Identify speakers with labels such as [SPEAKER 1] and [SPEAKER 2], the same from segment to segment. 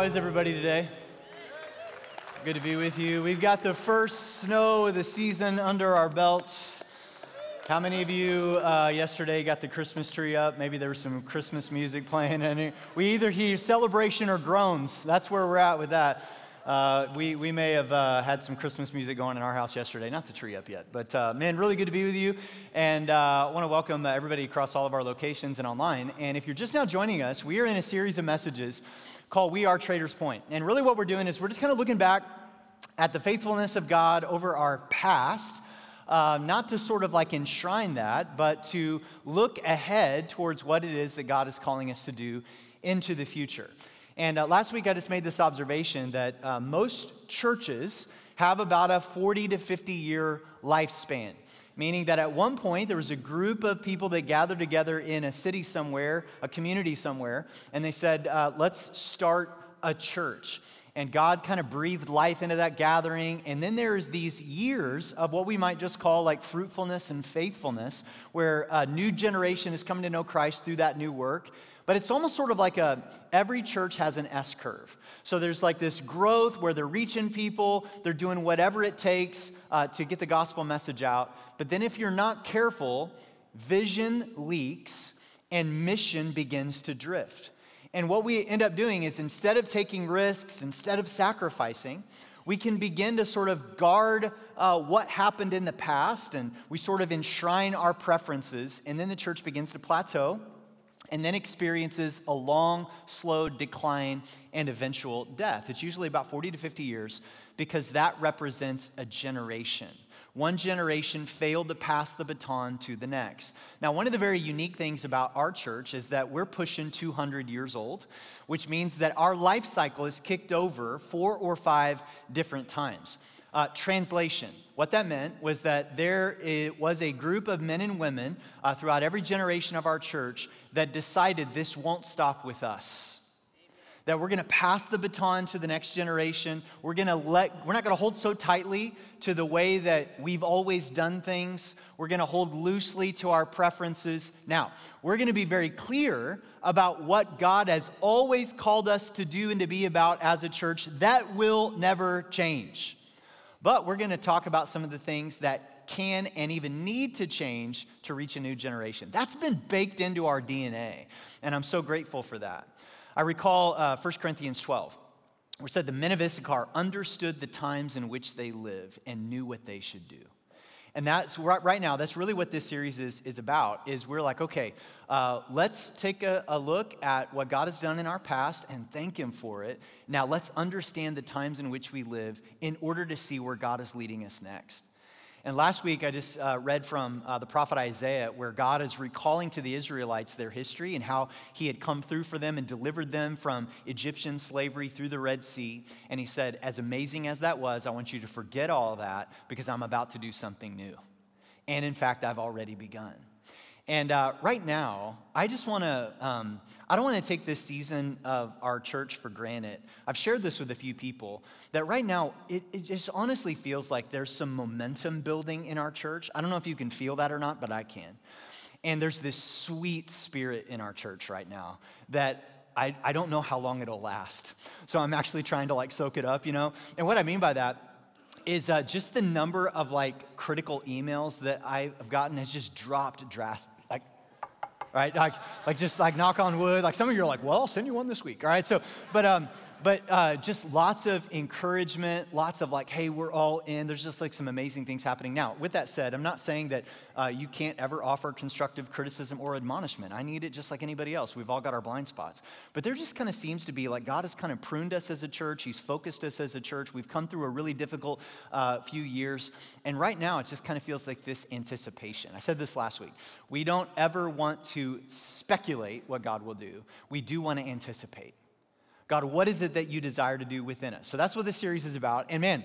[SPEAKER 1] How is everybody today? Good to be with you. We've got the first snow of the season under our belts. How many of you uh, yesterday got the Christmas tree up? Maybe there was some Christmas music playing, and we either hear celebration or groans. That's where we're at with that. Uh, we, we may have uh, had some Christmas music going in our house yesterday. Not the tree up yet, but uh, man, really good to be with you. And uh, I want to welcome everybody across all of our locations and online. And if you're just now joining us, we are in a series of messages called We Are Traders Point. And really, what we're doing is we're just kind of looking back at the faithfulness of God over our past. Uh, not to sort of like enshrine that, but to look ahead towards what it is that God is calling us to do into the future. And uh, last week I just made this observation that uh, most churches have about a 40 to 50 year lifespan, meaning that at one point there was a group of people that gathered together in a city somewhere, a community somewhere, and they said, uh, let's start a church. And God kind of breathed life into that gathering. And then there's these years of what we might just call like fruitfulness and faithfulness, where a new generation is coming to know Christ through that new work. But it's almost sort of like a every church has an S curve. So there's like this growth where they're reaching people, they're doing whatever it takes uh, to get the gospel message out. But then if you're not careful, vision leaks and mission begins to drift. And what we end up doing is instead of taking risks, instead of sacrificing, we can begin to sort of guard uh, what happened in the past and we sort of enshrine our preferences. And then the church begins to plateau and then experiences a long, slow decline and eventual death. It's usually about 40 to 50 years because that represents a generation. One generation failed to pass the baton to the next. Now, one of the very unique things about our church is that we're pushing 200 years old, which means that our life cycle is kicked over four or five different times. Uh, translation. What that meant was that there was a group of men and women uh, throughout every generation of our church that decided this won't stop with us. That we're gonna pass the baton to the next generation. We're gonna let, we're not gonna hold so tightly to the way that we've always done things. We're gonna hold loosely to our preferences. Now, we're gonna be very clear about what God has always called us to do and to be about as a church. That will never change. But we're gonna talk about some of the things that can and even need to change to reach a new generation. That's been baked into our DNA, and I'm so grateful for that. I recall uh, 1 Corinthians 12, where it said, The men of Issachar understood the times in which they live and knew what they should do. And that's right, right now, that's really what this series is, is about, is we're like, okay, uh, let's take a, a look at what God has done in our past and thank him for it. Now let's understand the times in which we live in order to see where God is leading us next. And last week, I just uh, read from uh, the prophet Isaiah, where God is recalling to the Israelites their history and how he had come through for them and delivered them from Egyptian slavery through the Red Sea. And he said, As amazing as that was, I want you to forget all that because I'm about to do something new. And in fact, I've already begun. And uh, right now, I just want to, um, I don't want to take this season of our church for granted. I've shared this with a few people that right now, it, it just honestly feels like there's some momentum building in our church. I don't know if you can feel that or not, but I can. And there's this sweet spirit in our church right now that I, I don't know how long it'll last. So I'm actually trying to like soak it up, you know? And what I mean by that is uh, just the number of like critical emails that I've gotten has just dropped drastically Like, right? Like, like just like knock on wood. Like some of you are like, well, I'll send you one this week, all right? So, but um, but uh, just lots of encouragement, lots of like, hey, we're all in. There's just like some amazing things happening. Now, with that said, I'm not saying that uh, you can't ever offer constructive criticism or admonishment. I need it just like anybody else. We've all got our blind spots. But there just kind of seems to be like God has kind of pruned us as a church. He's focused us as a church. We've come through a really difficult uh, few years. And right now, it just kind of feels like this anticipation. I said this last week. We don't ever want to speculate what God will do, we do want to anticipate. God, what is it that you desire to do within us? So that's what this series is about. And man,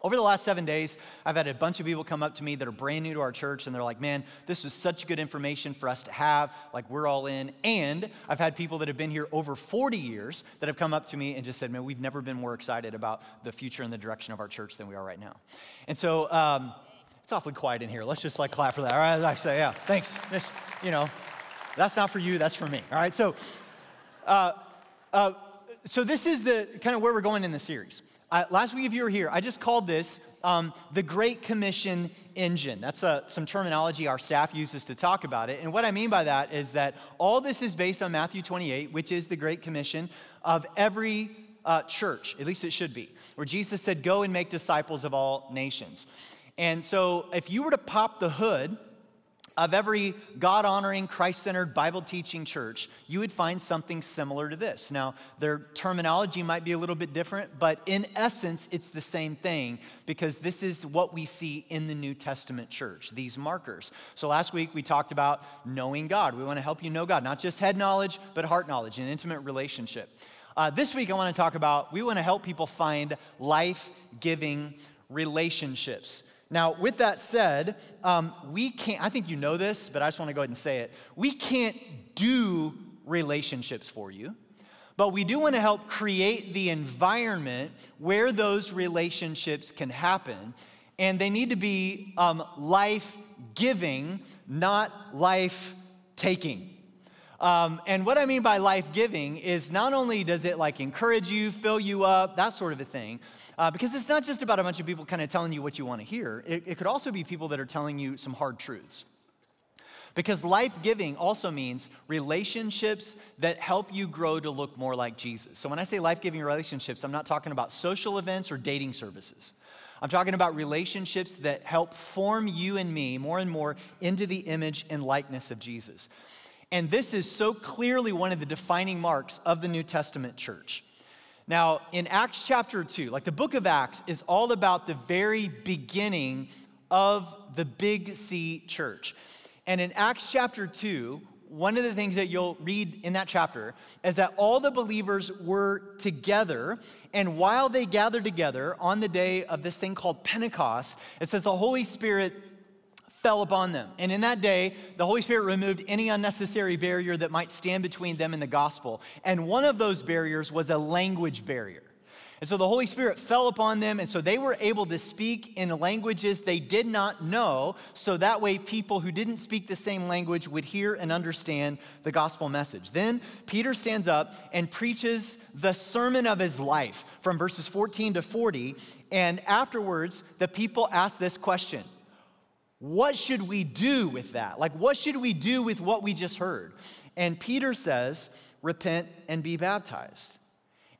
[SPEAKER 1] over the last seven days, I've had a bunch of people come up to me that are brand new to our church, and they're like, man, this was such good information for us to have. Like, we're all in. And I've had people that have been here over 40 years that have come up to me and just said, man, we've never been more excited about the future and the direction of our church than we are right now. And so, um, it's awfully quiet in here. Let's just like clap for that. All right, I say, yeah, thanks. Just, you know, that's not for you, that's for me. All right, so, uh, uh, so this is the kind of where we're going in the series. Uh, last week, if you were here, I just called this um, the Great Commission engine. That's uh, some terminology our staff uses to talk about it. And what I mean by that is that all this is based on Matthew 28, which is the Great Commission of every uh, church, at least it should be, where Jesus said, Go and make disciples of all nations. And so if you were to pop the hood of every God honoring, Christ centered, Bible teaching church, you would find something similar to this. Now, their terminology might be a little bit different, but in essence, it's the same thing because this is what we see in the New Testament church, these markers. So last week we talked about knowing God. We want to help you know God, not just head knowledge, but heart knowledge, an intimate relationship. Uh, this week I want to talk about, we want to help people find life giving relationships. Now, with that said, um, we can't, I think you know this, but I just want to go ahead and say it. We can't do relationships for you, but we do want to help create the environment where those relationships can happen. And they need to be um, life giving, not life taking. Um, and what I mean by life giving is not only does it like encourage you, fill you up, that sort of a thing, uh, because it's not just about a bunch of people kind of telling you what you want to hear. It, it could also be people that are telling you some hard truths. Because life giving also means relationships that help you grow to look more like Jesus. So when I say life giving relationships, I'm not talking about social events or dating services. I'm talking about relationships that help form you and me more and more into the image and likeness of Jesus. And this is so clearly one of the defining marks of the New Testament church. Now, in Acts chapter 2, like the book of Acts is all about the very beginning of the Big C church. And in Acts chapter 2, one of the things that you'll read in that chapter is that all the believers were together. And while they gathered together on the day of this thing called Pentecost, it says the Holy Spirit fell upon them. And in that day, the Holy Spirit removed any unnecessary barrier that might stand between them and the gospel. And one of those barriers was a language barrier. And so the Holy Spirit fell upon them, and so they were able to speak in languages they did not know, so that way people who didn't speak the same language would hear and understand the gospel message. Then Peter stands up and preaches the sermon of his life from verses 14 to 40, and afterwards the people ask this question what should we do with that? Like, what should we do with what we just heard? And Peter says, repent and be baptized.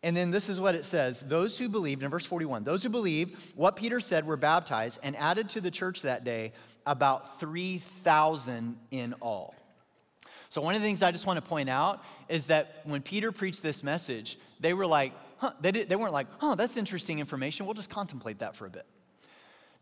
[SPEAKER 1] And then this is what it says those who believed, in verse 41, those who believed what Peter said were baptized and added to the church that day about 3,000 in all. So, one of the things I just want to point out is that when Peter preached this message, they were like, huh, they, they weren't like, huh, that's interesting information. We'll just contemplate that for a bit.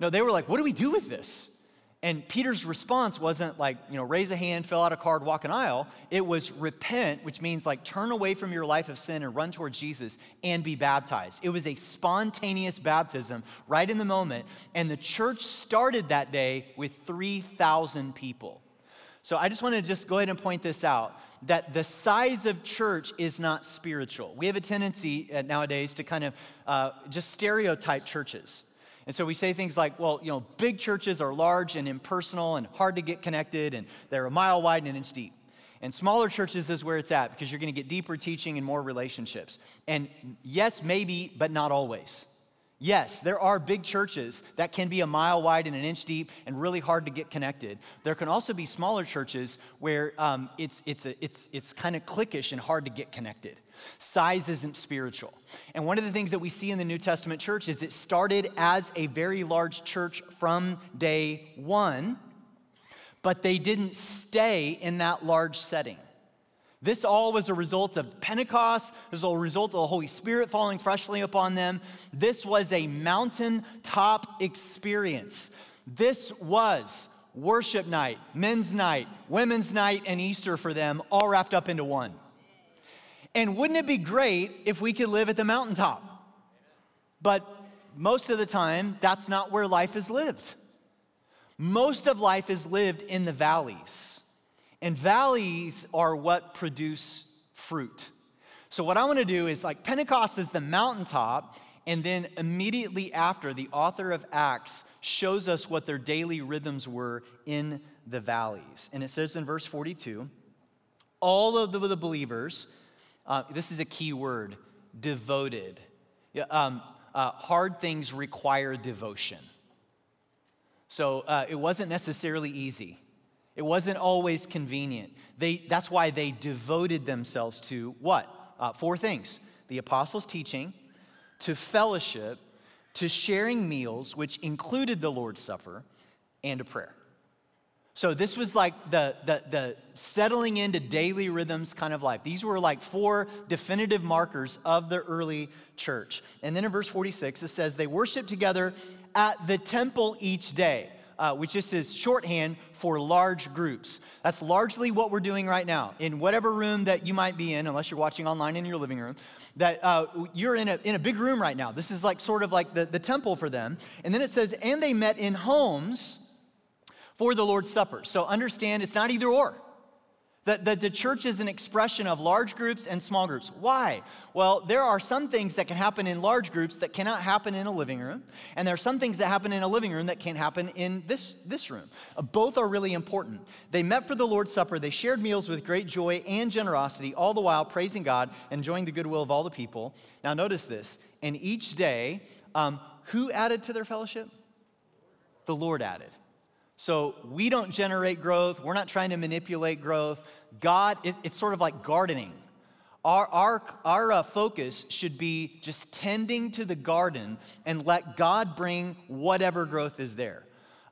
[SPEAKER 1] No, they were like, what do we do with this? And Peter's response wasn't like, you know, raise a hand, fill out a card, walk an aisle. It was repent, which means like turn away from your life of sin and run towards Jesus and be baptized. It was a spontaneous baptism right in the moment. And the church started that day with 3,000 people. So I just want to just go ahead and point this out that the size of church is not spiritual. We have a tendency uh, nowadays to kind of uh, just stereotype churches. And so we say things like, well, you know, big churches are large and impersonal and hard to get connected, and they're a mile wide and an inch deep. And smaller churches is where it's at because you're going to get deeper teaching and more relationships. And yes, maybe, but not always. Yes, there are big churches that can be a mile wide and an inch deep and really hard to get connected. There can also be smaller churches where um, it's, it's, it's, it's kind of cliquish and hard to get connected. Size isn't spiritual. And one of the things that we see in the New Testament church is it started as a very large church from day one, but they didn't stay in that large setting. This all was a result of Pentecost. This was a result of the Holy Spirit falling freshly upon them. This was a mountaintop experience. This was worship night, men's night, women's night, and Easter for them, all wrapped up into one. And wouldn't it be great if we could live at the mountaintop? But most of the time, that's not where life is lived. Most of life is lived in the valleys. And valleys are what produce fruit. So, what I want to do is like Pentecost is the mountaintop, and then immediately after, the author of Acts shows us what their daily rhythms were in the valleys. And it says in verse 42 all of the, believers, uh, this is a key word, devoted. Yeah, um, uh, hard things require devotion. So uh, it wasn't necessarily easy. It wasn't always convenient. They, that's why they devoted themselves to what? Uh, four things the apostles' teaching, to fellowship, to sharing meals, which included the Lord's Supper, and to prayer. So this was like the, the, the, settling into daily rhythms kind of life. These were like four definitive markers of the early church. And then in verse 46, it says, they worship together at the temple each day, uh, which just is shorthand for large groups. That's largely what we're doing right now. In whatever room that you might be in, unless you're watching online in your living room, that uh, you're in a, in a big room right now. This is like sort of like the, the temple for them. And then it says, and they met in homes for the Lord's Supper. So understand it's not either or. That the, church is an expression of large groups and small groups. Why? Well, there are some things that can happen in large groups that cannot happen in a living room, and there are some things that happen in a living room that can't happen in this, this room. Uh, both are really important. They met for the Lord's Supper, they shared meals with great joy and generosity, all the while praising God, and enjoying the goodwill of all the people. Now, notice this. And each day, um, who added to their fellowship? The Lord added. So we don't generate growth. We're not trying to manipulate growth. God, it, it's sort of like gardening. Our, our, our uh, focus should be just tending to the garden and let God bring whatever growth is there.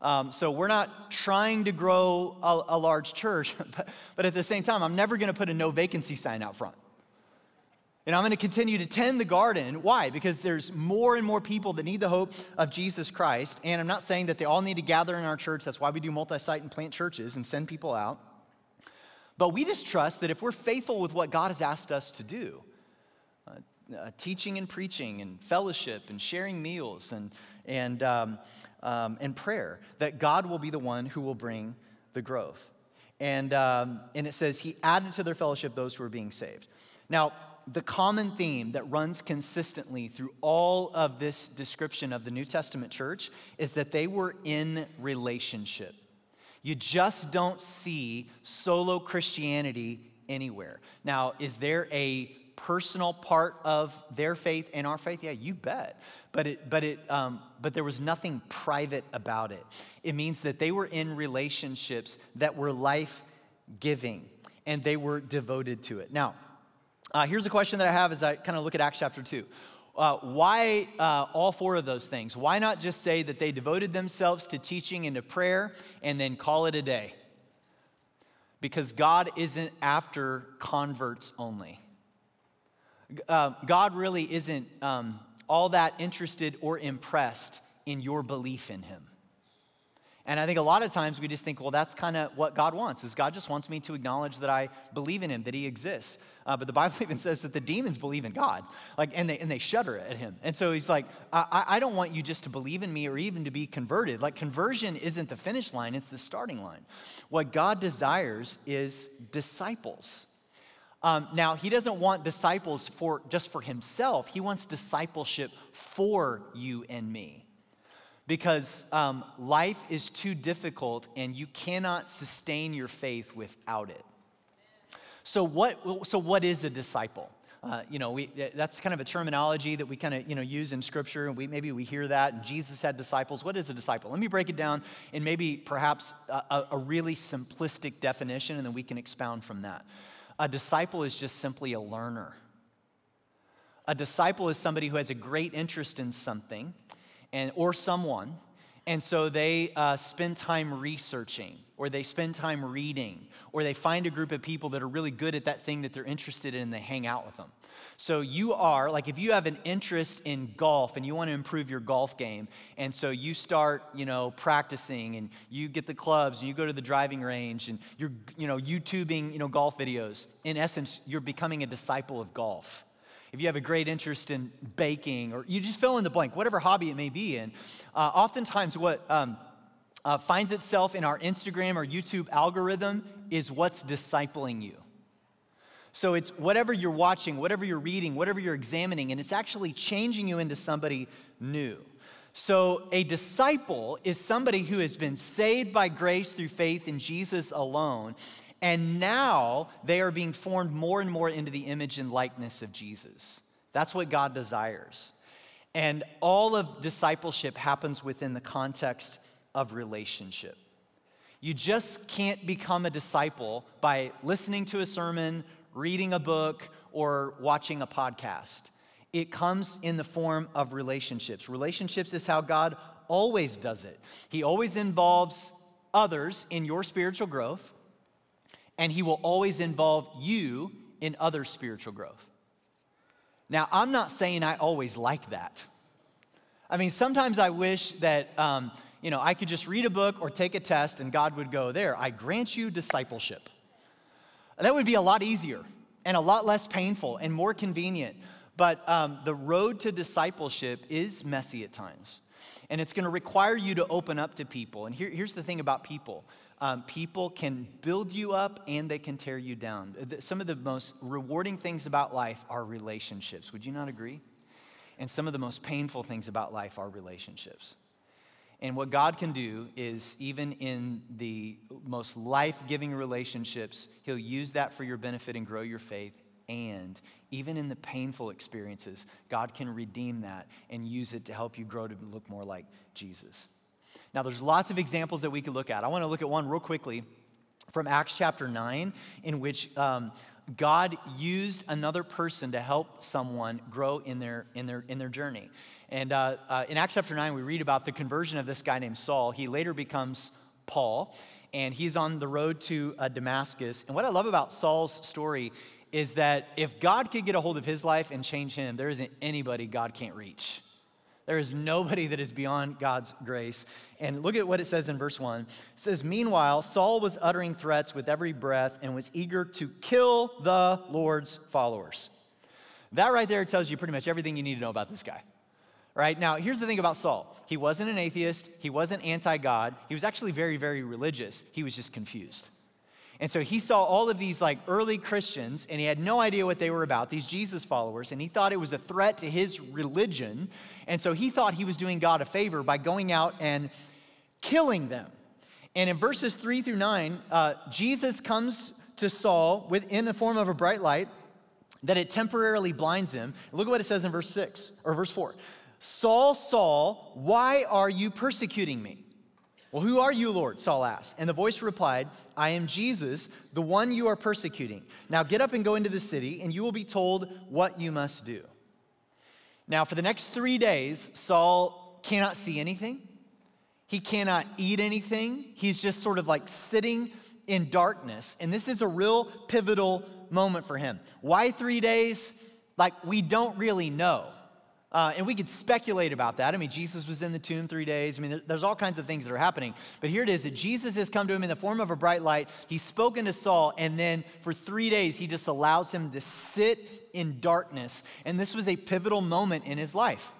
[SPEAKER 1] Um, so we're not trying to grow a, a large church, but, but at the same time, I'm never going to put a no vacancy sign out front. And I'm going to continue to tend the garden. Why? Because there's more and more people that need the hope of Jesus Christ. And I'm not saying that they all need to gather in our church. That's why we do multi site and plant churches and send people out. But we just trust that if we're faithful with what God has asked us to do, uh, uh, teaching and preaching and fellowship and sharing meals and, and, um, um, and prayer, that God will be the one who will bring the growth. And, um, and it says, He added to their fellowship those who are being saved. Now, the common theme that runs consistently through all of this description of the New Testament church is that they were in relationship. You just don't see solo Christianity anywhere. Now, is there a personal part of their faith and our faith? Yeah, you bet. But it, but it, um, but there was nothing private about it. It means that they were in relationships that were life giving, and they were devoted to it. Now, uh, here's a question that I have as I kind of look at Acts chapter 2. Uh, why uh, all four of those things? Why not just say that they devoted themselves to teaching and to prayer and then call it a day? Because God isn't after converts only. Uh, God really isn't um, all that interested or impressed in your belief in Him. And I think a lot of times we just think, well, that's kind of what God wants, is God just wants me to acknowledge that I believe in him, that he exists. Uh, but the Bible even says that the demons believe in God, like, and they, and they shudder at him. And so he's like, I, I don't want you just to believe in me or even to be converted. Like conversion isn't the finish line, it's the starting line. What God desires is disciples. Um, now, he doesn't want disciples for just for himself. He wants discipleship for you and me because um, life is too difficult and you cannot sustain your faith without it. So, what, so what is a disciple? Uh, you know, we, that's kind of a terminology that we kind of, you know, use in scripture and we, maybe we hear that and Jesus had disciples. What is a disciple? Let me break it down in maybe perhaps a, a really simplistic definition and then we can expound from that. A disciple is just simply a learner. A disciple is somebody who has a great interest in something and, or someone. And so they uh, spend time researching, or they spend time reading, or they find a group of people that are really good at that thing that they're interested in and they hang out with them. So you are, like, if you have an interest in golf and you want to improve your golf game, and so you start, you know, practicing and you get the clubs and you go to the driving range and you're, you know, YouTubing, you know, golf videos, in essence, you're becoming a disciple of golf if you have a great interest in baking, or you just fill in the blank, whatever hobby it may be in, uh, oftentimes what um, uh, finds itself in our Instagram or YouTube algorithm is what's discipling you. So it's whatever you're watching, whatever you're reading, whatever you're examining, and it's actually changing you into somebody new. So, a disciple is somebody who has been saved by grace through faith in Jesus alone, and now they are being formed more and more into the image and likeness of Jesus. That's what God desires. And all of discipleship happens within the context of relationship. You just can't become a disciple by listening to a sermon, reading a book, or watching a podcast. It comes in the form of relationships. Relationships is how God always does it. He always involves others in your spiritual growth, and He will always involve you in other spiritual growth. Now, I'm not saying I always like that. I mean, sometimes I wish that, um, you know, I could just read a book or take a test and God would go, There, I grant you discipleship. That would be a lot easier and a lot less painful and more convenient. But um, the road to discipleship is messy at times. And it's going to require you to open up to people. And here, here's the thing about people um, people can build you up and they can tear you down. Some of the most rewarding things about life are relationships. Would you not agree? And some of the most painful things about life are relationships. And what God can do is, even in the most life giving relationships, He'll use that for your benefit and grow your faith. And even in the painful experiences, God can redeem that and use it to help you grow to look more like Jesus. Now, there's lots of examples that we could look at. I want to look at one real quickly from Acts chapter 9, in which um, God used another person to help someone grow in their, in their, in their journey. And uh, uh, in Acts chapter 9, we read about the conversion of this guy named Saul. He later becomes Paul, and he's on the road to uh, Damascus. And what I love about Saul's story is that if God could get a hold of his life and change him, there isn't anybody God can't reach. There is nobody that is beyond God's grace. And look at what it says in verse 1. It says, Meanwhile, Saul was uttering threats with every breath and was eager to kill the Lord's followers. That right there tells you pretty much everything you need to know about this guy. Right? Now, here's the thing about Saul he wasn't an atheist, he wasn't anti God, he was actually very, very religious. He was just confused. And so he saw all of these like early Christians and he had no idea what they were about, these Jesus followers, and he thought it was a threat to his religion. And so he thought he was doing God a favor by going out and killing them. And in verses three through nine, uh, Jesus comes to Saul within the form of a bright light that it temporarily blinds him. Look at what it says in verse six or verse four. Saul, Saul, why are you persecuting me? Well, who are you, Lord? Saul asked. And the voice replied, I am Jesus, the one you are persecuting. Now get up and go into the city, and you will be told what you must do. Now, for the next three days, Saul cannot see anything. He cannot eat anything. He's just sort of like sitting in darkness. And this is a real pivotal moment for him. Why three days? Like, we don't really know. Uh, and we could speculate about that. I mean, Jesus was in the tomb three days. I mean, there's all kinds of things that are happening. But here it is that Jesus has come to him in the form of a bright light. He's spoken to Saul, and then for three days, he just allows him to sit in darkness. And this was a pivotal moment in his life.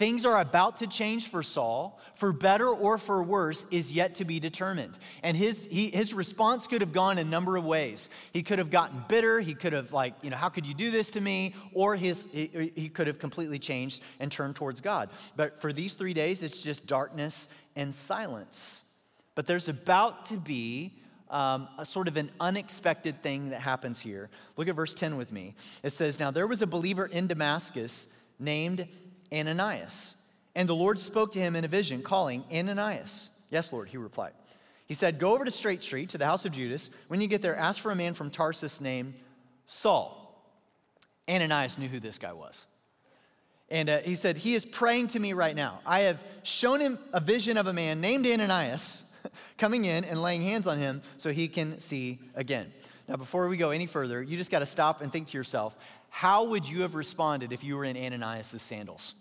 [SPEAKER 1] Things are about to change for Saul, for better or for worse, is yet to be determined. And his, he, his response could have gone a number of ways. He could have gotten bitter. He could have, like, you know, how could you do this to me? Or his, he, he could have completely changed and turned towards God. But for these three days, it's just darkness and silence. But there's about to be um, a sort of an unexpected thing that happens here. Look at verse 10 with me. It says, Now there was a believer in Damascus named Ananias. And the Lord spoke to him in a vision, calling, Ananias. Yes, Lord, he replied. He said, Go over to Straight Street to the house of Judas. When you get there, ask for a man from Tarsus named Saul. Ananias knew who this guy was. And uh, he said, He is praying to me right now. I have shown him a vision of a man named Ananias coming in and laying hands on him so he can see again. Now, before we go any further, you just got to stop and think to yourself how would you have responded if you were in Ananias' sandals?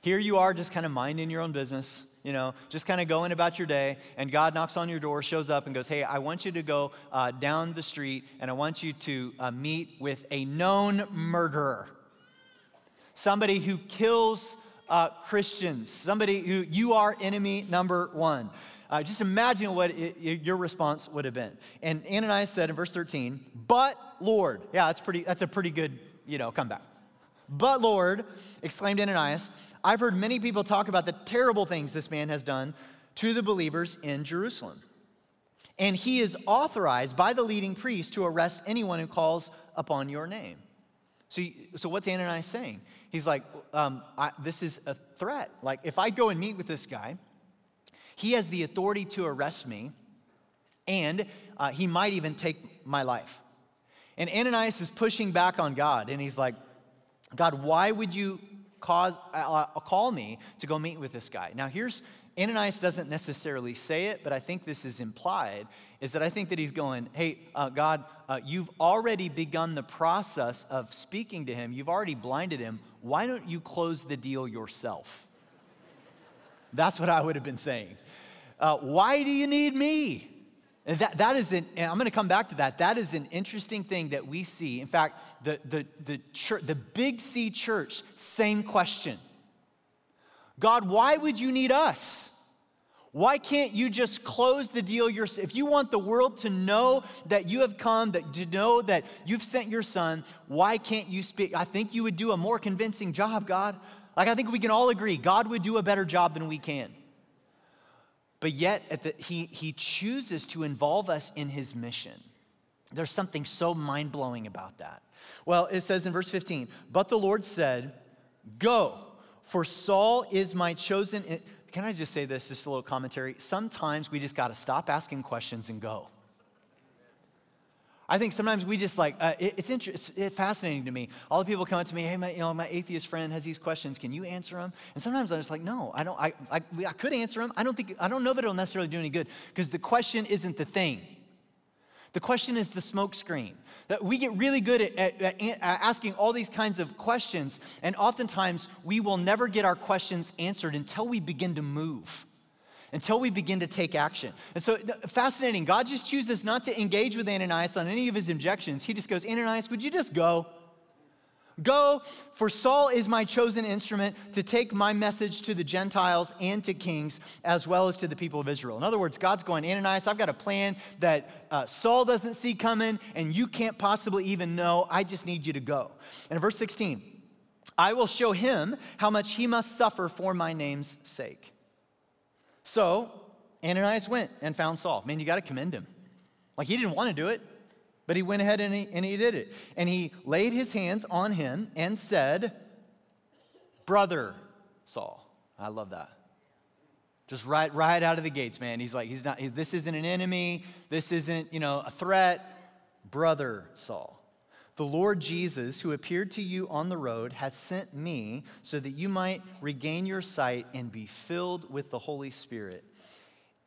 [SPEAKER 1] Here you are, just kind of minding your own business, you know, just kind of going about your day, and God knocks on your door, shows up, and goes, Hey, I want you to go uh, down the street, and I want you to uh, meet with a known murderer, somebody who kills uh, Christians, somebody who you are enemy number one. Uh, just imagine what it, your response would have been. And Ananias said in verse 13, But Lord, yeah, that's pretty. That's a pretty good, you know, comeback. But Lord, exclaimed Ananias, I've heard many people talk about the terrible things this man has done to the believers in Jerusalem. And he is authorized by the leading priest to arrest anyone who calls upon your name. So, so what's Ananias saying? He's like, um, I, this is a threat. Like, if I go and meet with this guy, he has the authority to arrest me, and uh, he might even take my life. And Ananias is pushing back on God, and he's like, God, why would you cause, uh, uh call me to go meet with this guy? Now, here's Ananias doesn't necessarily say it, but I think this is implied, is that I think that he's going, hey, uh, God, uh, you've already begun the process of speaking to him. You've already blinded him. Why don't you close the deal yourself? That's what I would have been saying. Uh, why do you need me? And that, that is an, and I'm going to come back to that. That is an interesting thing that we see. In fact, the, the, the, church, the Big C church, same question. God, why would you need us? Why can't you just close the deal yourself? If you want the world to know that you have come, that to know that you've sent your son, why can't you speak? I think you would do a more convincing job, God. Like I think we can all agree, God would do a better job than we can. But yet, the, he, he chooses to involve us in his mission. There's something so mind blowing about that. Well, it says in verse 15, but the Lord said, Go, for Saul is my chosen can I just say this, just a little commentary? Sometimes we just got to stop asking questions and go. I think sometimes we just like, uh, it, it's, inter- it's, fascinating to me. All the people come up to me, hey, my, you know, my atheist friend has these questions. Can you answer them? And sometimes I'm just like, no, I don't, I, I, I could answer them. I don't think, I don't know that it'll necessarily do any good because the question isn't the thing. The question is the smokescreen. That we get really good at, at, at, asking all these kinds of questions, and oftentimes we will never get our questions answered until we begin to move, until we begin to take action. And so, fascinating. God just chooses not to engage with Ananias on any of his objections. He just goes, Ananias, would you just go? Go, for Saul is my chosen instrument to take my message to the Gentiles and to kings, as well as to the people of Israel. In other words, God's going, Ananias, I've got a plan that uh, Saul doesn't see coming, and you can't possibly even know. I just need you to go. And verse 16, I will show him how much he must suffer for my name's sake. So Ananias went and found Saul. Man, you got to commend him. Like he didn't want to do it. But he went ahead and he, and he did it. And he laid his hands on him and said, Brother Saul. I love that. Just right, right out of the gates, man. He's like, he's not, this isn't an enemy. This isn't, you know, a threat. Brother Saul. The Lord Jesus, who appeared to you on the road, has sent me so that you might regain your sight and be filled with the Holy Spirit.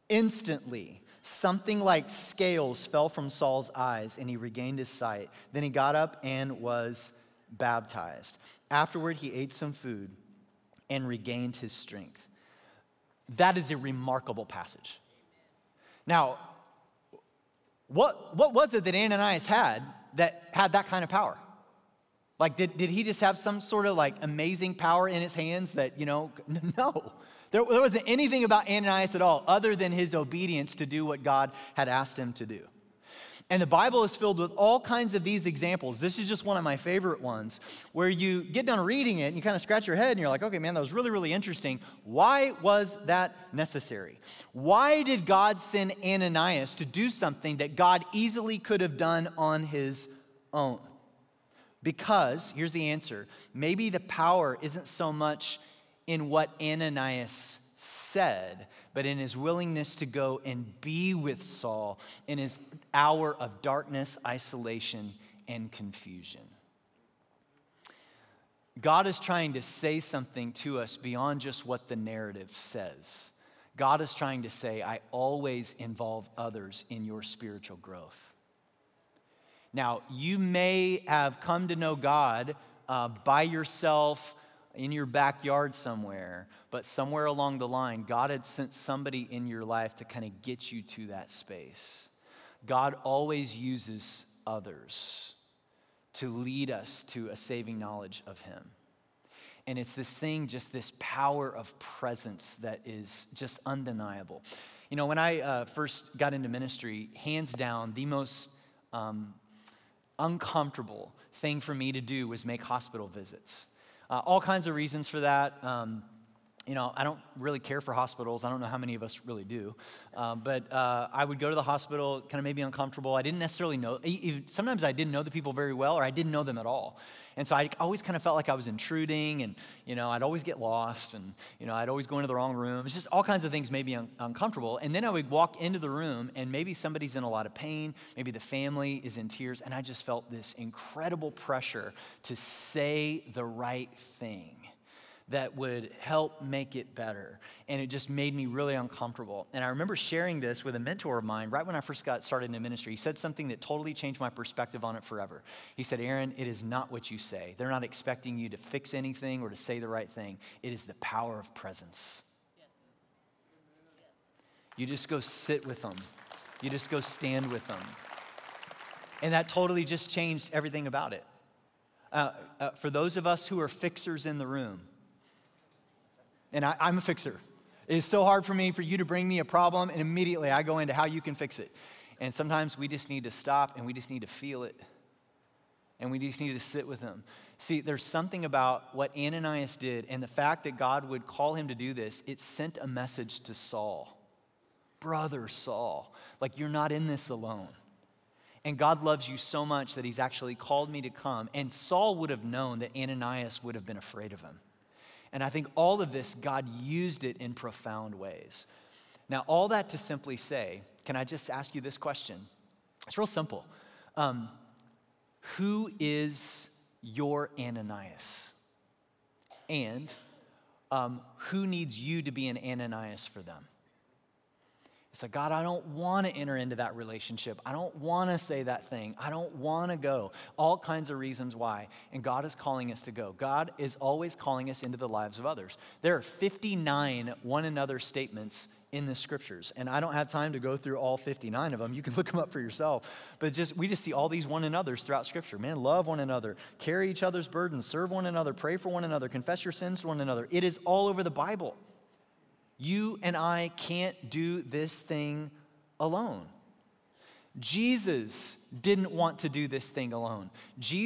[SPEAKER 1] Instantly, Something like scales fell from Saul's eyes, and he regained his sight. Then he got up and was baptized. Afterward, he ate some food and regained his strength. That is a remarkable passage. Now, what, what was it that Ananias had that had that kind of power? Like, did, did he just have some sort of like amazing power in his hands that, you know, no. There, there wasn't anything about Ananias at all other than his obedience to do what God had asked him to do. And the Bible is filled with all kinds of these examples. This is just one of my favorite ones where you get done reading it and you kind of scratch your head and you're like, okay, man, that was really, really interesting. Why was that necessary? Why did God send Ananias to do something that God easily could have done on his own? Because, here's the answer maybe the power isn't so much in what Ananias said, but in his willingness to go and be with Saul in his hour of darkness, isolation, and confusion. God is trying to say something to us beyond just what the narrative says. God is trying to say, I always involve others in your spiritual growth. Now, you may have come to know God uh, by yourself in your backyard somewhere, but somewhere along the line, God had sent somebody in your life to kind of get you to that space. God always uses others to lead us to a saving knowledge of Him. And it's this thing, just this power of presence that is just undeniable. You know, when I uh, first got into ministry, hands down, the most um, uncomfortable thing for me to do was make hospital visits. Uh, all kinds of reasons for that. Um, you know, I don't really care for hospitals. I don't know how many of us really do. Uh, but uh, I would go to the hospital, kind of maybe uncomfortable. I didn't necessarily know, sometimes I didn't know the people very well, or I didn't know them at all. And so I always kind of felt like I was intruding, and, you know, I'd always get lost, and, you know, I'd always go into the wrong room. It's just all kinds of things made me un- uncomfortable. And then I would walk into the room, and maybe somebody's in a lot of pain, maybe the family is in tears, and I just felt this incredible pressure to say the right thing that would help make it better. And it just made me really uncomfortable. And I remember sharing this with a mentor of mine right when I first got started in ministry. He said something that totally changed my perspective on it forever. He said, Aaron, it is not what you say. They're not expecting you to fix anything or to say the right thing, it is the power of presence. You just go sit with them, you just go stand with them. And that totally just changed everything about it. Uh, uh, for those of us who are fixers in the room, and I, am a fixer. It is so hard for me for you to bring me a problem, and immediately I go into how you can fix it. And sometimes we just need to stop and we just need to feel it. And we just need to sit with him. See, there's something about what Ananias did and the fact that God would call him to do this, it sent a message to Saul. Brother Saul, like you're not in this alone. And God loves you so much that he's actually called me to come. And Saul would have known that Ananias would have been afraid of him. And I think all of this, God used it in profound ways. Now, all that to simply say, can I just ask you this question? It's real simple. Um, who is your Ananias? And um, who needs you to be an Ananias for them? It's like, God, I don't want to enter into that relationship. I don't want to say that thing. I don't want to go. All kinds of reasons why. And God is calling us to go. God is always calling us into the lives of others. There are 59 one another statements in the scriptures. And I don't have time to go through all 59 of them. You can look them up for yourself. But just we just see all these one another's throughout scripture. Man, love one another, carry each other's burdens, serve one another, pray for one another, confess your sins to one another. It is all over the Bible. You and I can't do this thing alone. Jesus didn't want to do this thing alone.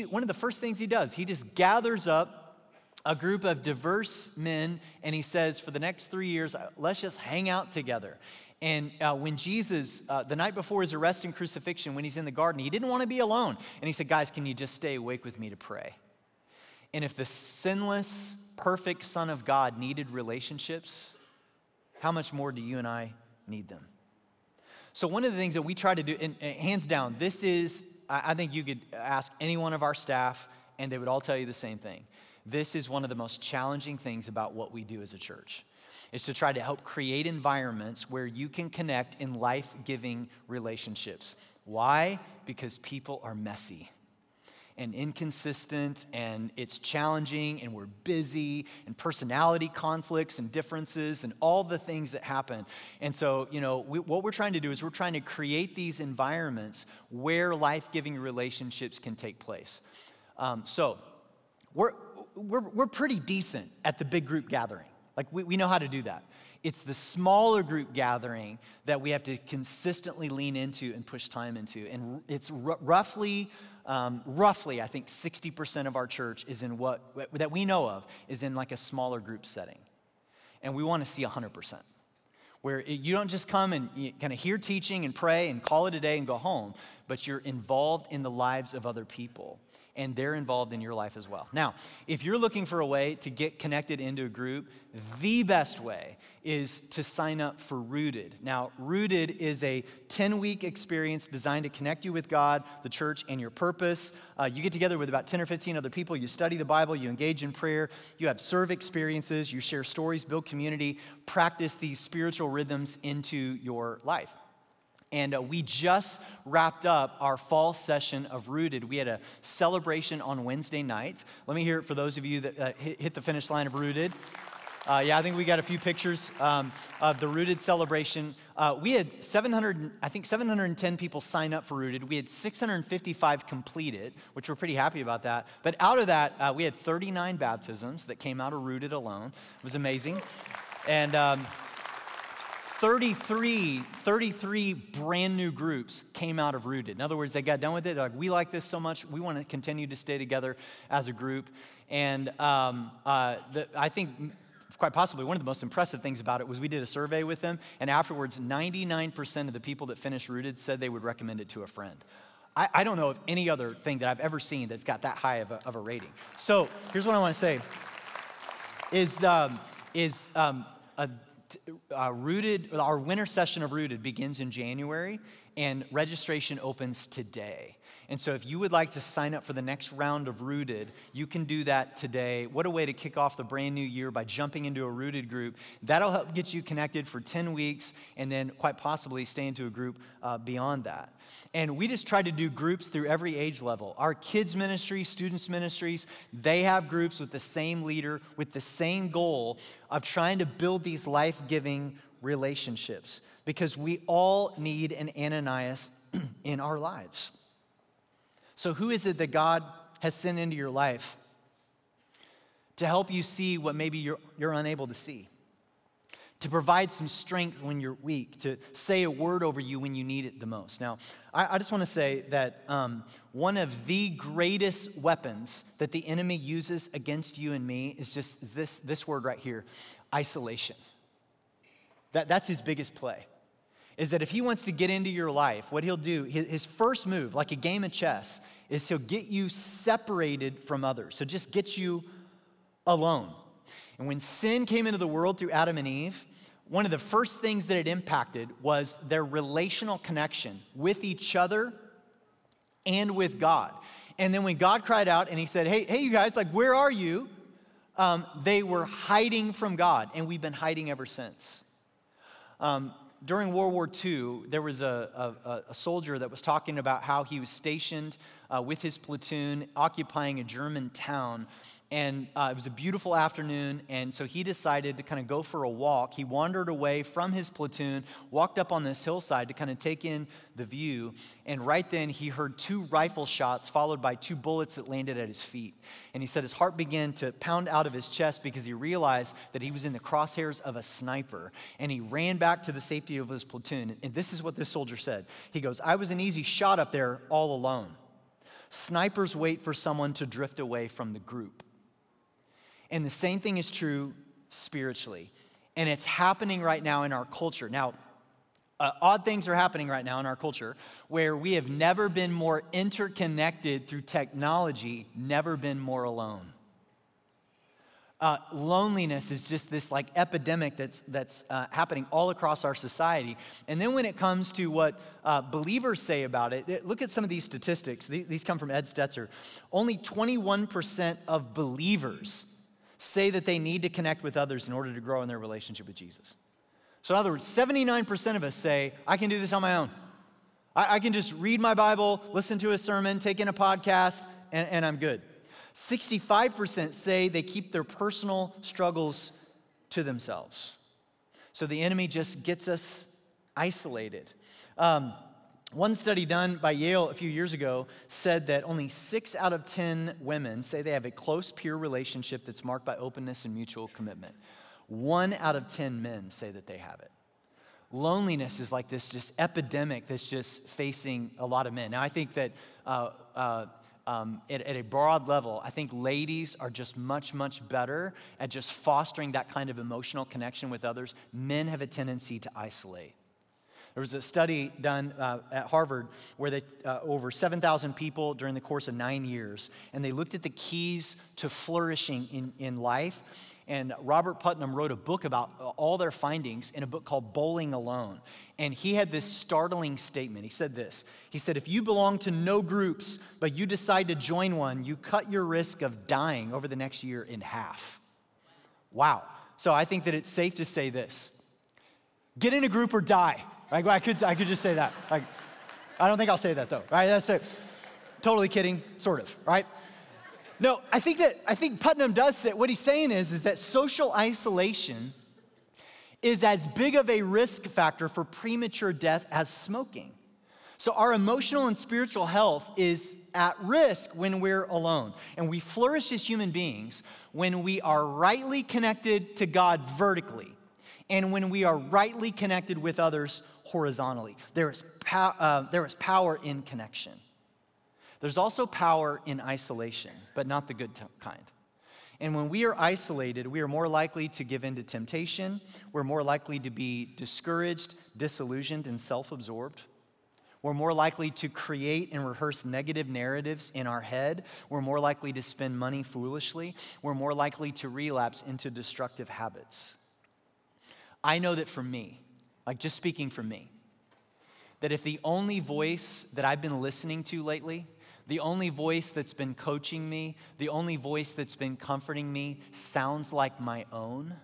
[SPEAKER 1] one of the first things he does, he just gathers up a group of diverse men and he says, for the next three years, uh, let's just hang out together. And uh, when Jesus, uh, the night before his arrest and crucifixion, when he's in the garden, he didn't want to be alone. And he said, Guys, can you just stay awake with me to pray? And if the sinless, perfect Son of God needed relationships, how much more do you and I need them? So, one of the things that we try to do, and, and hands down, this is, I think you could ask any one of our staff, and they would all tell you the same thing. This is one of the most challenging things about what we do as a church is to try to help create environments where you can connect in life-giving relationships. Why? Because people are messy and inconsistent and it's challenging and we're busy and personality conflicts and differences and all the things that happen. And so, you know, we, what we're trying to do is we're trying to create these environments where life giving relationships can take place. Um, so, we're, we're, we're pretty decent at the big group gathering. Like, we, we know how to do that. It's the smaller group gathering that we have to consistently lean into and push time into. And it's r- roughly um, roughly, I think 60% of our church is in what, that we know of, is in like a smaller group setting. And we want to see 100%. Where you don't just come and kind of hear teaching and pray and call it a day and go home, but you're involved in the lives of other people and they're involved in your life as well. Now, if you're looking for a way to get connected into a group, the best way is to sign up for Rooted. Now, Rooted is a 10 week experience designed to connect you with God, the church, and your purpose. Uh, you get together with about 10 or 15 other people, you study the Bible, you engage in prayer, you have serve experiences, you share stories, build community, practice these spiritual rhythms into your life. And uh, we just wrapped up our fall session of Rooted. We had a celebration on Wednesday night. Let me hear it for those of you that uh, hit, hit, the finish line of Rooted. Uh, yeah, I think we got a few pictures um, of the Rooted celebration. Uh, we had 700, I think 710 people sign up for Rooted. We had 655 complete it, which we're pretty happy about that. But out of that, uh, we had 39 baptisms that came out of Rooted alone. It was amazing. And um, 33, 33 brand new groups came out of Rooted. In other words, they got done with it. They're like, we like this so much. We want to continue to stay together as a group. And um, uh, the, I think quite possibly one of the most impressive things about it was we did a survey with them, and afterwards, 99% of the people that finished Rooted said they would recommend it to a friend. I, I don't know of any other thing that I've ever seen that's got that high of a, of a rating. So here's what I want to say: is um, is um, a, uh, rooted. Our winter session of Rooted begins in January, and registration opens today. And so, if you would like to sign up for the next round of Rooted, you can do that today. What a way to kick off the brand new year by jumping into a Rooted group. That'll help get you connected for 10 weeks and then, quite possibly, stay into a group uh, beyond that. And we just try to do groups through every age level. Our kids' ministry, students' ministries, they have groups with the same leader, with the same goal of trying to build these life giving relationships because we all need an Ananias in our lives. So, who is it that God has sent into your life to help you see what maybe you're, you're unable to see? To provide some strength when you're weak, to say a word over you when you need it the most. Now, I, I just want to say that um, one of the greatest weapons that the enemy uses against you and me is just is this, this word right here isolation. That, that's his biggest play is that if he wants to get into your life, what he'll do, his first move, like a game of chess, is he'll get you separated from others. So just get you alone. And when sin came into the world through Adam and Eve, one of the first things that it impacted was their relational connection with each other and with God. And then when God cried out and he said, Hey, hey, you guys, like, where are you? Um, they were hiding from God, and we've been hiding ever since. Um, during World War II, there was a, a, a, soldier that was talking about how he was stationed uh, with his platoon occupying a German town. And uh, it was a beautiful afternoon, and so he decided to kind of go for a walk. He wandered away from his platoon, walked up on this hillside to kind of take in the view, and right then he heard two rifle shots followed by two bullets that landed at his feet. And he said his heart began to pound out of his chest because he realized that he was in the crosshairs of a sniper. And he ran back to the safety of his platoon. And this is what this soldier said He goes, I was an easy shot up there all alone. Snipers wait for someone to drift away from the group. And the same thing is true spiritually. And it's happening right now in our culture. Now, uh, odd things are happening right now in our culture where we have never been more interconnected through technology, never been more alone. Uh, loneliness is just this like epidemic that's, that's uh, happening all across our society. And then when it comes to what uh, believers say about it, look at some of these statistics. These, these come from Ed Stetzer. Only 21% of believers say that they need to connect with others in order to grow in their relationship with Jesus. So, in other words, 79% of us say, I can do this on my own. I, I can just read my Bible, listen to a sermon, take in a podcast, and, and I'm good. 65% say they keep their personal struggles to themselves. So the enemy just gets us isolated. Um, one study done by Yale a few years ago said that only six out of 10 women say they have a close peer relationship that's marked by openness and mutual commitment. One out of 10 men say that they have it. Loneliness is like this just epidemic that's just facing a lot of men. Now, I think that uh, uh, um, at, at, a broad level, I think ladies are just much, much better at just fostering that kind of emotional connection with others. Men have a tendency to isolate. There was a study done uh, at Harvard where they, uh, over 7,000 people during the course of nine years, and they looked at the keys to flourishing in, in life. And Robert Putnam wrote a book about uh, all their findings in a book called Bowling Alone. And he had this startling statement. He said this He said, If you belong to no groups, but you decide to join one, you cut your risk of dying over the next year in half. Wow. So I think that it's safe to say this get in a group or die. I could, I could just say that. Like, I don't think I'll say that though, right? That's it. Totally kidding, sort of, right? No, I think that I think Putnam does say what he's saying is, is that social isolation is as big of a risk factor for premature death as smoking. So our emotional and spiritual health is at risk when we're alone. And we flourish as human beings when we are rightly connected to God vertically and when we are rightly connected with others horizontally. There is, pow- uh, there is power in connection. There's also power in isolation, but not the good t- kind. And when we are isolated, we are more likely to give in to temptation. We're more likely to be discouraged, disillusioned, and self absorbed. We're more likely to create and rehearse negative narratives in our head. We're more likely to spend money foolishly. We're more likely to relapse into destructive habits. I know that for me, like just speaking for me, that if the only voice that I've been listening to lately the only voice that's been coaching me, the only voice that's been comforting me sounds like my own,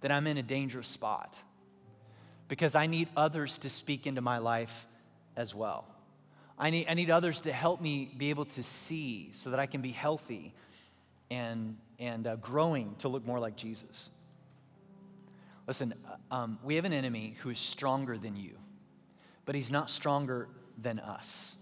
[SPEAKER 1] then I'm in a dangerous spot because I need others to speak into my life as well. I need, I need others to help me be able to see so that I can be healthy and, and uh, growing to look more like Jesus. Listen, um, we have an enemy who is stronger than you, but he's not stronger than us.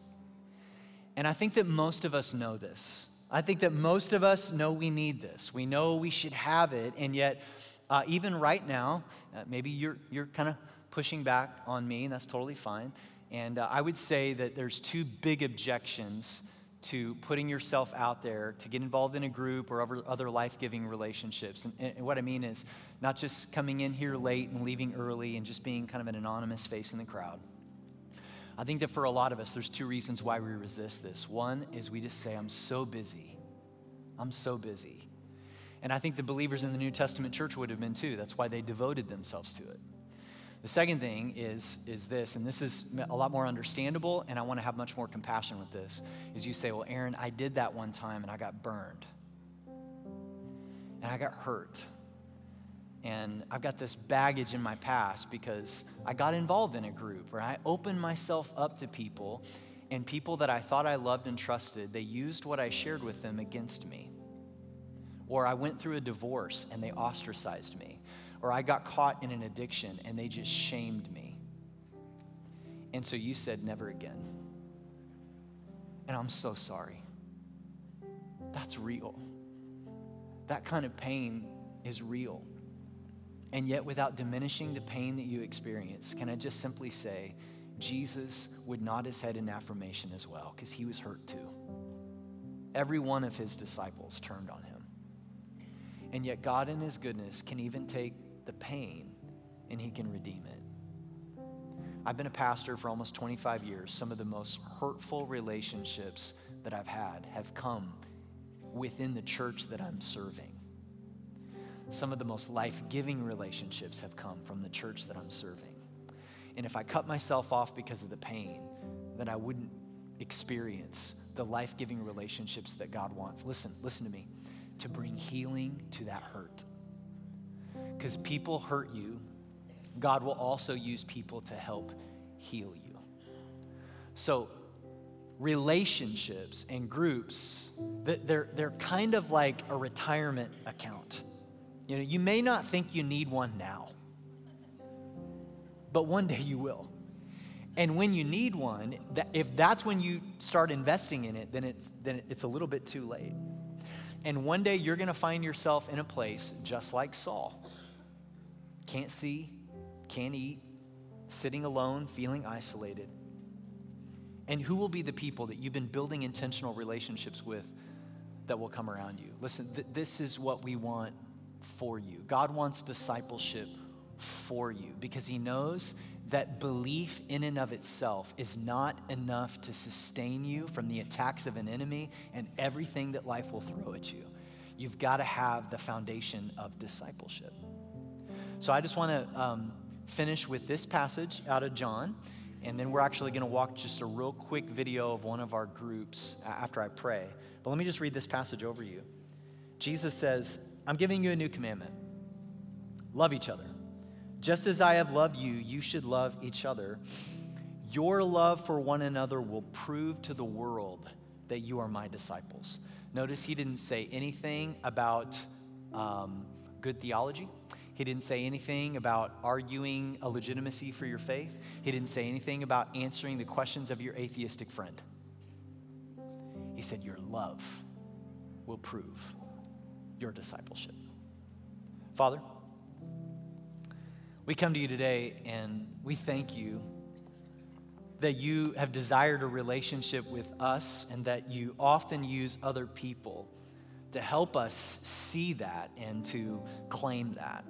[SPEAKER 1] And I think that most of us know this. I think that most of us know we need this. We know we should have it, and yet, uh, even right now, uh, maybe you're, you're kind of pushing back on me, and that's totally fine. And uh, I would say that there's two big objections to putting yourself out there to get involved in a group or other, life giving relationships. And, and, what I mean is not just coming in here late and leaving early and just being kind of an anonymous face in the crowd. I think that for a lot of us, there's two reasons why we resist this. One is we just say, I'm so busy. I'm so busy. And I think the believers in the New Testament church would have been too. That's why they devoted themselves to it. The second thing is, is this, and this is a lot more understandable, and I want to have much more compassion with this, is you say, Well, Aaron, I did that one time and I got burned. And I got hurt. And I've got this baggage in my past because I got involved in a group where I opened myself up to people, and people that I thought I loved and trusted, they used what I shared with them against me. Or I went through a divorce and they ostracized me. Or I got caught in an addiction and they just shamed me. And so you said, never again. And I'm so sorry. That's real. That kind of pain is real and yet without diminishing the pain that you experience, can I just simply say, Jesus would nod his head in affirmation as well, because he was hurt too. Every one of his disciples turned on him. And yet, God, in his goodness, can even take the pain and he can redeem it. I've been a pastor for almost 25 years. Some of the most hurtful relationships that I've had have come within the church that I'm serving some of the most life giving relationships have come from the church that I'm serving. And if I cut myself off because of the pain, then I wouldn't experience the life giving relationships that God wants. Listen, listen to me. To bring healing to that hurt. Because people hurt you, God will also use people to help heal you. So, relationships and groups, they're, they're kind of like a retirement account. You know, you may not think you need one now, but one day you will. And when you need one, if that's when you start investing in it, then it's, then it's a little bit too late. And one day you're going to find yourself in a place just like Saul. Can't see, can't eat, sitting alone, feeling isolated. And who will be the people that you've been building intentional relationships with that will come around you? Listen, th- this is what we want for you. God wants discipleship for you because He knows that belief in and of itself is not enough to sustain you from the attacks of an enemy and everything that life will throw at you. You've got to have the foundation of discipleship. So I just want to um, finish with this passage out of John, and then we're actually going to walk just a real quick video of one of our groups after I pray. But let me just read this passage over you. Jesus says, I'm giving you a new commandment love each other. Just as I have loved you, you should love each other. Your love for one another will prove to the world that you are my disciples. Notice he didn't say anything about um, good theology. He didn't say anything about arguing a legitimacy for your faith. He didn't say anything about answering the questions of your atheistic friend. He said, Your love will prove your discipleship. Father, we come to you today and we thank you that you have desired a relationship with us and that you often use other people to help us see that and to claim that.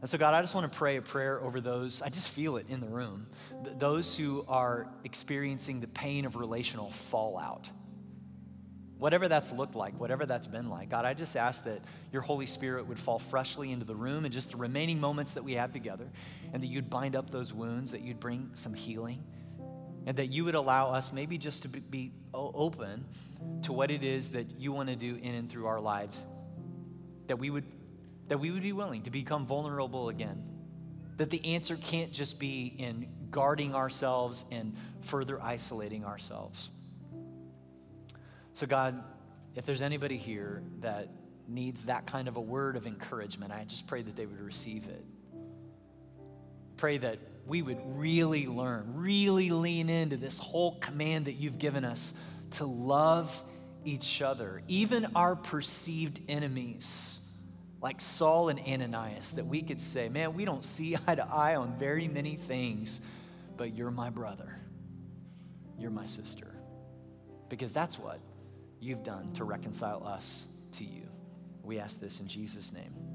[SPEAKER 1] And so, God, I just want to pray a prayer over those. I just feel it in the room. Th- those who are experiencing the pain of relational fallout. Whatever that's looked like, whatever that's been like, God, I just ask that your Holy Spirit would fall freshly into the room and just the remaining moments that we have together, and that you'd bind up those wounds, that you'd bring some healing, and that you would allow us maybe just to be open to what it is that you want to do in and through our lives. That we would, that we would be willing to become vulnerable again. That the answer can't just be in guarding ourselves and further isolating ourselves. So, God, if there's anybody here that needs that kind of a word of encouragement, I just pray that they would receive it. Pray that we would really learn, really lean into this whole command that you've given us to love each other, even our perceived enemies, like Saul and Ananias, that we could say, man, we don't see eye to eye on very many things, but you're my brother, you're my sister. Because that's what you've done to reconcile us to you. We ask this in Jesus' name.